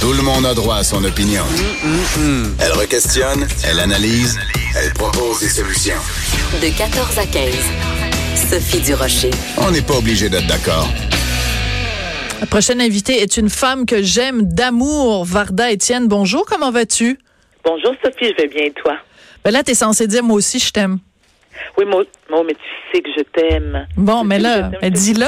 Tout le monde a droit à son opinion. Elle requestionne, elle analyse, elle propose des solutions. De 14 à 15. Sophie Durocher. On n'est pas obligé d'être d'accord. La prochaine invitée est une femme que j'aime d'amour, Varda Étienne. Bonjour, comment vas-tu? Bonjour Sophie, je vais bien et toi? Ben là, tu es censée dire moi aussi je t'aime. Oui, moi, moi, mais tu sais que je t'aime. Bon, mais là, dis-le.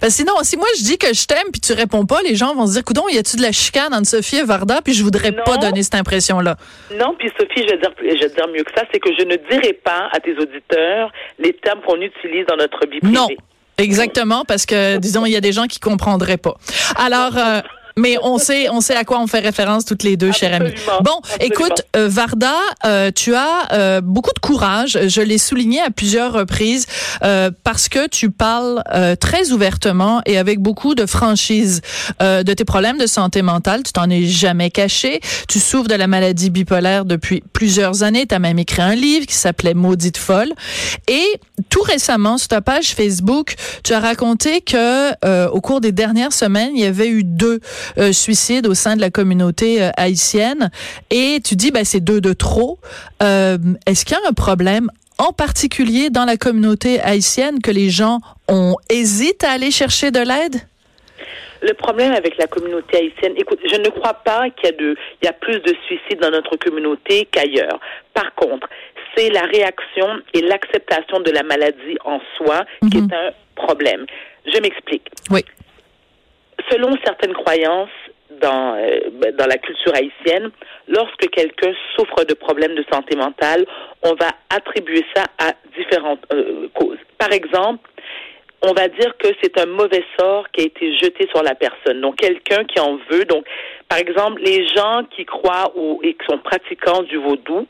Parce que sinon, si moi je dis que je t'aime puis tu réponds pas, les gens vont se dire, coudon, y a-tu de la chicane entre Sophie et Varda? Puis je voudrais Non. pas donner cette impression-là. Non, puis Sophie, je vais, dire, je vais dire mieux que ça, c'est que je ne dirai pas à tes auditeurs les termes qu'on utilise dans notre vie privée. Non. Exactement, parce que, disons, il y a des gens qui comprendraient pas. Alors, euh, mais on sait, on sait à quoi on fait référence toutes les deux, chère amie. Bon, absolument. écoute, euh, Varda, euh, tu as euh, beaucoup de courage. Je l'ai souligné à plusieurs reprises euh, parce que tu parles euh, très ouvertement et avec beaucoup de franchise euh, de tes problèmes de santé mentale. Tu t'en es jamais caché. Tu souffres de la maladie bipolaire depuis plusieurs années. Tu as même écrit un livre qui s'appelait Maudite folle. Et tout récemment, sur ta page Facebook, tu as raconté que euh, au cours des dernières semaines, il y avait eu deux euh, suicides au sein de la communauté euh, haïtienne. Et tu dis, ben, c'est deux de trop. Euh, Est-ce qu'il y a un problème en particulier dans la communauté haïtienne que les gens ont hésité à aller chercher de l'aide? Le problème avec la communauté haïtienne, écoute, je ne crois pas qu'il y a de, il y a plus de suicides dans notre communauté qu'ailleurs. Par contre, c'est la réaction et l'acceptation de la maladie en soi qui est un problème. Je m'explique. Oui. Selon certaines croyances dans, euh, ben, dans la culture haïtienne, lorsque quelqu'un souffre de problèmes de santé mentale, on va attribuer ça à différentes euh, causes. Par exemple, on va dire que c'est un mauvais sort qui a été jeté sur la personne. Donc, quelqu'un qui en veut. Donc, par exemple, les gens qui croient ou, et qui sont pratiquants du vaudou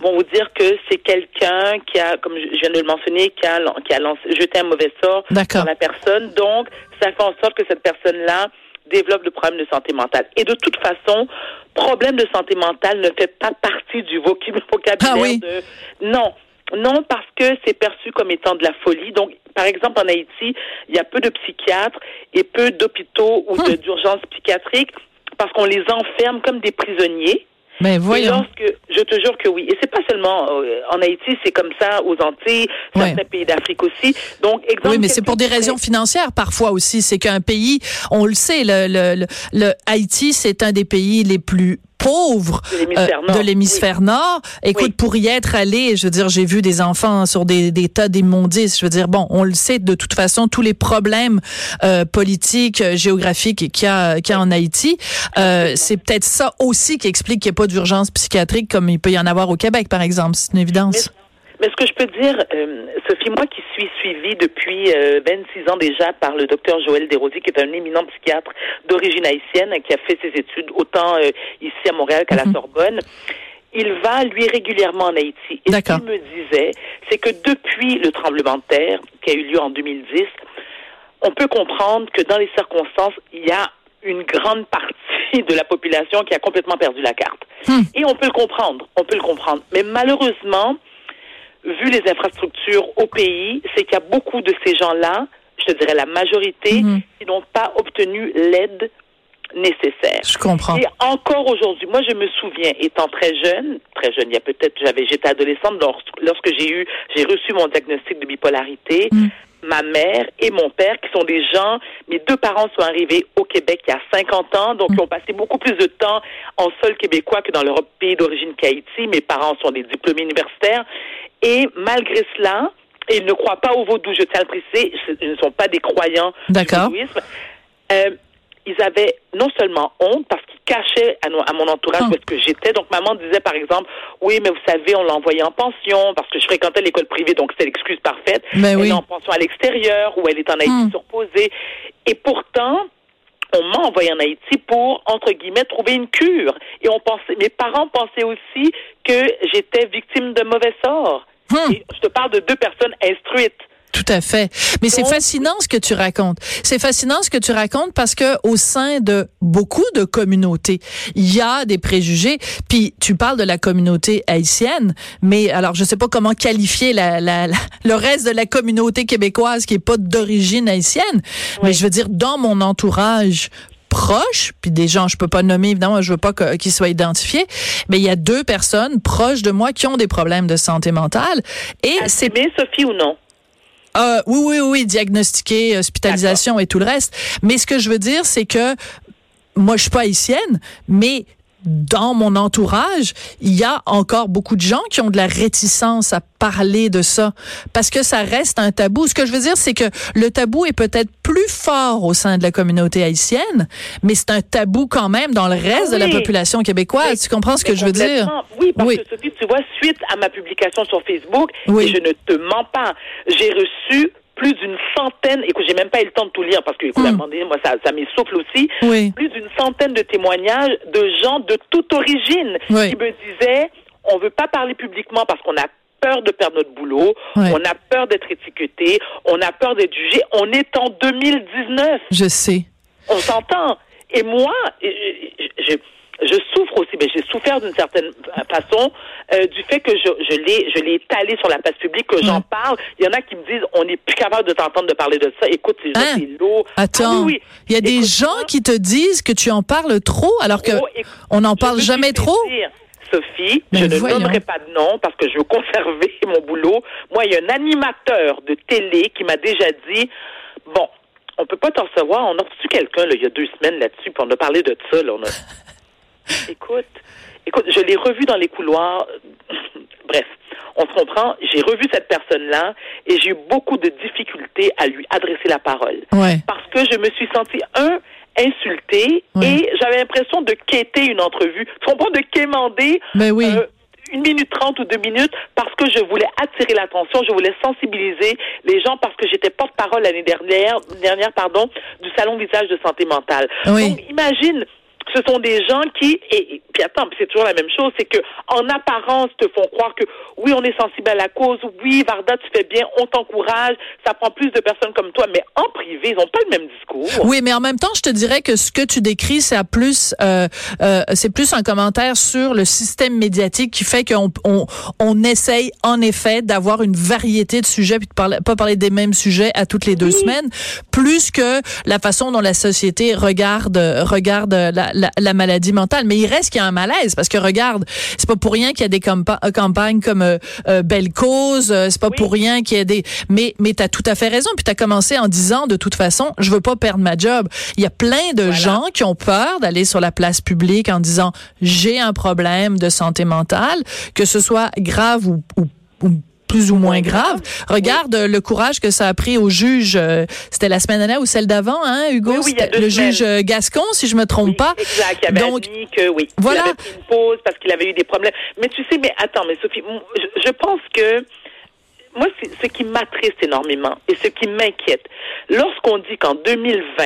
vont vous dire que c'est quelqu'un qui a, comme je viens de le mentionner, qui a, qui a lancé, jeté un mauvais sort D'accord. sur la personne. Donc, ça fait en sorte que cette personne-là développe des problèmes de santé mentale. Et de toute façon, problème de santé mentale ne fait pas partie du voc- vocabulaire Ah oui. de... Non. Non, parce que c'est perçu comme étant de la folie. Donc, par exemple, en Haïti, il y a peu de psychiatres et peu d'hôpitaux ou de- d'urgences psychiatriques parce qu'on les enferme comme des prisonniers. Mais Et voyons. lorsque, je te jure que oui. Et c'est pas seulement euh, en Haïti, c'est comme ça aux Antilles, Ouais. certains pays d'Afrique aussi. Donc, exemple. Oui, mais c'est pour des raisons financières parfois aussi. C'est qu'un pays, on le sait, le, le, le, le Haïti, c'est un des pays les plus pauvres De l'hémisphère euh, nord. Écoute, Oui. pour y être allé, je veux dire, j'ai vu des enfants sur des, des tas d'immondices. Je veux dire, bon, on le sait de toute façon, tous les problèmes euh, politiques, euh, géographiques qu'il y a, qu'il y a en Haïti, euh, c'est peut-être ça aussi qui explique qu'il n'y a pas d'urgence psychiatrique comme il peut y en avoir au Québec, par exemple. C'est une évidence. Mais ce que je peux dire, euh, Sophie, moi qui suis suivie depuis euh, 26 ans déjà par le docteur Joël Desrosiers, qui est un éminent psychiatre d'origine haïtienne, qui a fait ses études autant euh, ici à Montréal qu'à la Sorbonne, il va, lui, régulièrement en Haïti. Et ce qu'il me disait, c'est que depuis le tremblement de terre qui a eu lieu en 2010, on peut comprendre que dans les circonstances, il y a une grande partie de la population qui a complètement perdu la carte. Et on peut le comprendre, on peut le comprendre. Mais malheureusement, vu les infrastructures au pays, c'est qu'il y a beaucoup de ces gens-là, je te dirais la majorité, qui n'ont pas obtenu l'aide nécessaire. Je comprends. Et encore aujourd'hui, moi je me souviens, étant très jeune, très jeune, il y a peut-être, j'avais, j'étais adolescente lors- lorsque j'ai eu, j'ai reçu mon diagnostic de bipolarité. Ma mère et mon père, qui sont des gens, mes deux parents sont arrivés au Québec il y a 50 ans, donc ils ont passé beaucoup plus de temps en sol québécois que dans leur pays d'origine qu'Haïti. Mes parents sont des diplômés universitaires. Et malgré cela, ils ne croient pas au vaudou, je tiens à le préciser, ils ne sont pas des croyants du vaudouisme. Euh, ils avaient non seulement honte parce qu'ils cachaient à, mon entourage Ah. où est-ce que j'étais. Donc maman disait par exemple, oui, mais vous savez, on l'a envoyée en pension parce que je fréquentais l'école privée, donc c'était l'excuse parfaite. Mais elle oui. est en pension à l'extérieur ou elle est en Haïti Hmm. surposée. Et pourtant, on m'a envoyé en Haïti pour, entre guillemets, trouver une cure. Et on pensait, mes parents pensaient aussi que j'étais victime de mauvais sort. Hmm. Et je te parle de deux personnes instruites. Tout à fait. Mais c'est fascinant ce que tu racontes. C'est fascinant ce que tu racontes parce que au sein de beaucoup de communautés, il y a des préjugés. Puis tu parles de la communauté haïtienne, mais alors je sais pas comment qualifier la, la- la- le reste de la communauté québécoise qui est pas d'origine haïtienne. Mais je veux dire, dans mon entourage proches, puis des gens, je peux pas nommer évidemment, je veux pas qu'ils soient identifiés, mais il y a deux personnes proches de moi qui ont des problèmes de santé mentale et c'est Mais Sophie ou non? Euh, oui, oui, oui, diagnostiqué, hospitalisation et tout le reste. Mais ce que je veux dire, c'est que moi, je suis pas haïtienne, mais dans mon entourage, il y a encore beaucoup de gens qui ont de la réticence à parler de ça parce que ça reste un tabou. Ce que je veux dire, c'est que le tabou est peut-être plus fort au sein de la communauté haïtienne, mais c'est un tabou quand même dans le reste de la population québécoise. tu comprends ce que je veux dire? Oui, parce que Sophie, tu vois, suite à ma publication sur Facebook, et je ne te mens pas, j'ai reçu plus d'une centaine, écoute, j'ai même pas eu le temps de tout lire parce que, écoute, hmm. moi, ça, ça m'essouffle aussi, plus d'une centaine de témoignages de gens de toute origine qui me disaient, on veut pas parler publiquement parce qu'on a peur de perdre notre boulot, on a peur d'être étiqueté, on a peur d'être jugé. On est en 2019. Je sais. On s'entend. Et moi, je, je souffre aussi, mais j'ai souffert d'une certaine façon euh, du fait que je, je l'ai je l'ai étalé sur la place publique, que j'en parle. Il y en a qui me disent on n'est plus capable de t'entendre de parler de ça. Écoute, c'est hein? l'eau. Attends, ah il y a des gens qui te disent que tu en parles trop, alors que oh, on n'en parle jamais trop. Sophie, je ne nommerai pas de nom parce que je veux conserver mon boulot. Moi, il y a un animateur de télé qui m'a déjà dit bon, on peut pas t'en recevoir. On a reçu quelqu'un il y a deux semaines là-dessus, puis on a parlé de ça. Là, on a... Écoute, écoute, je l'ai revu dans les couloirs. Bref, on se comprend. J'ai revu cette personne-là et j'ai eu beaucoup de difficultés à lui adresser la parole. Parce que je me suis sentie, un, insultée et j'avais l'impression de quêter une entrevue. Tu comprends? De quémander. Mais ben oui. Euh, une minute trente ou deux minutes parce que je voulais attirer l'attention, je voulais sensibiliser les gens parce que j'étais porte-parole l'année dernière, dernière pardon, du salon visage de santé mentale. Donc imagine, ce sont des gens qui et, puis attends, c'est toujours la même chose, c'est que en apparence te font croire que oui, on est sensible à la cause, oui, Varda, tu fais bien, on t'encourage, ça prend plus de personnes comme toi, mais en privé, ils n'ont pas le même discours. Oui, mais en même temps, je te dirais que ce que tu décris, c'est plus euh, euh, c'est plus un commentaire sur le système médiatique qui fait qu'on on, on essaye en effet d'avoir une variété de sujets puis de parler, pas parler des mêmes sujets à toutes les deux semaines, plus que la façon dont la société regarde regarde la, la, la maladie mentale. Mais il reste qu'il y a un malaise parce que regarde, c'est pas pour rien qu'il y a des campagnes comme euh, euh, Belle Cause, euh, c'est pas pour rien qu'il y a des. Mais mais t'as tout à fait raison. Puis t'as commencé en disant de toute façon, je veux pas perdre ma job. Il y a plein de gens qui ont peur d'aller sur la place publique en disant j'ai un problème de santé mentale, que ce soit grave ou, ou, ou plus ou moins grave. Regarde le courage que ça a pris au juge. Euh, c'était la semaine dernière ou celle d'avant, hein, Hugo? Oui, le juge euh, Gascon, si je me trompe pas. Exact. Il avait Donc, dit que oui. Voilà. Il avait pris une pause parce qu'il avait eu des problèmes. Mais tu sais, mais attends, mais Sophie, je pense que moi, ce qui m'attriste énormément et ce qui m'inquiète, lorsqu'on dit qu'en 2020,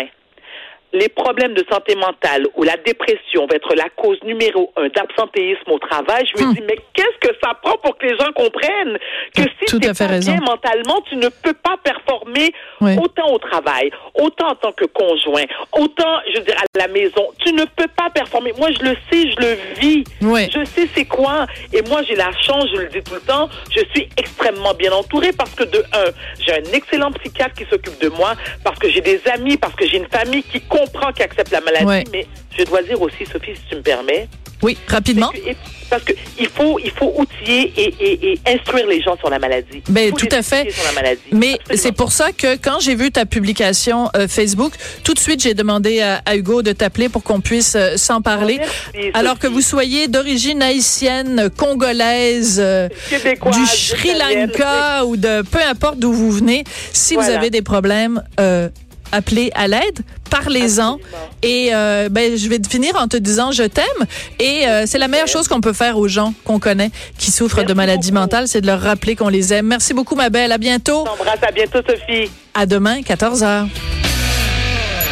les problèmes de santé mentale ou la dépression va être la cause numéro un d'absentéisme au travail, je me hum. dis, mais qu'est-ce que ça prend pour que les gens comprennent que si tu es pas bien mentalement, tu ne peux pas performer autant au travail, autant en tant que conjoint, autant, je veux dire, à la maison. Tu ne peux pas performer. Moi, je le sais, je le vis. Je sais c'est quoi. Et moi, j'ai la chance, je le dis tout le temps, je suis extrêmement bien entourée parce que de un, j'ai un excellent psychiatre qui s'occupe de moi, parce que j'ai des amis, parce que j'ai une famille qui comprend, qui accepte la maladie, mais je dois dire aussi, Sophie, si tu me permets. Oui, rapidement. parce que il faut, il faut outiller et, instruire les gens sur la maladie. Ben, tout à fait. Mais c'est pour ça que quand j'ai vu ta publication euh, Facebook, tout de suite, j'ai demandé à, Hugo de t'appeler pour qu'on puisse euh, s'en parler. Alors que vous soyez d'origine haïtienne, congolaise, euh, du Sri Lanka ou de peu importe d'où vous venez, si vous avez des problèmes, appelez à l'aide, parlez-en. Et euh, ben, je vais finir en te disant je t'aime. Et euh, c'est la meilleure chose qu'on peut faire aux gens qu'on connaît qui souffrent de maladies mentales, c'est de leur rappeler qu'on les aime. Merci beaucoup, ma belle. À bientôt. à bientôt, Sophie. À demain, 14 h.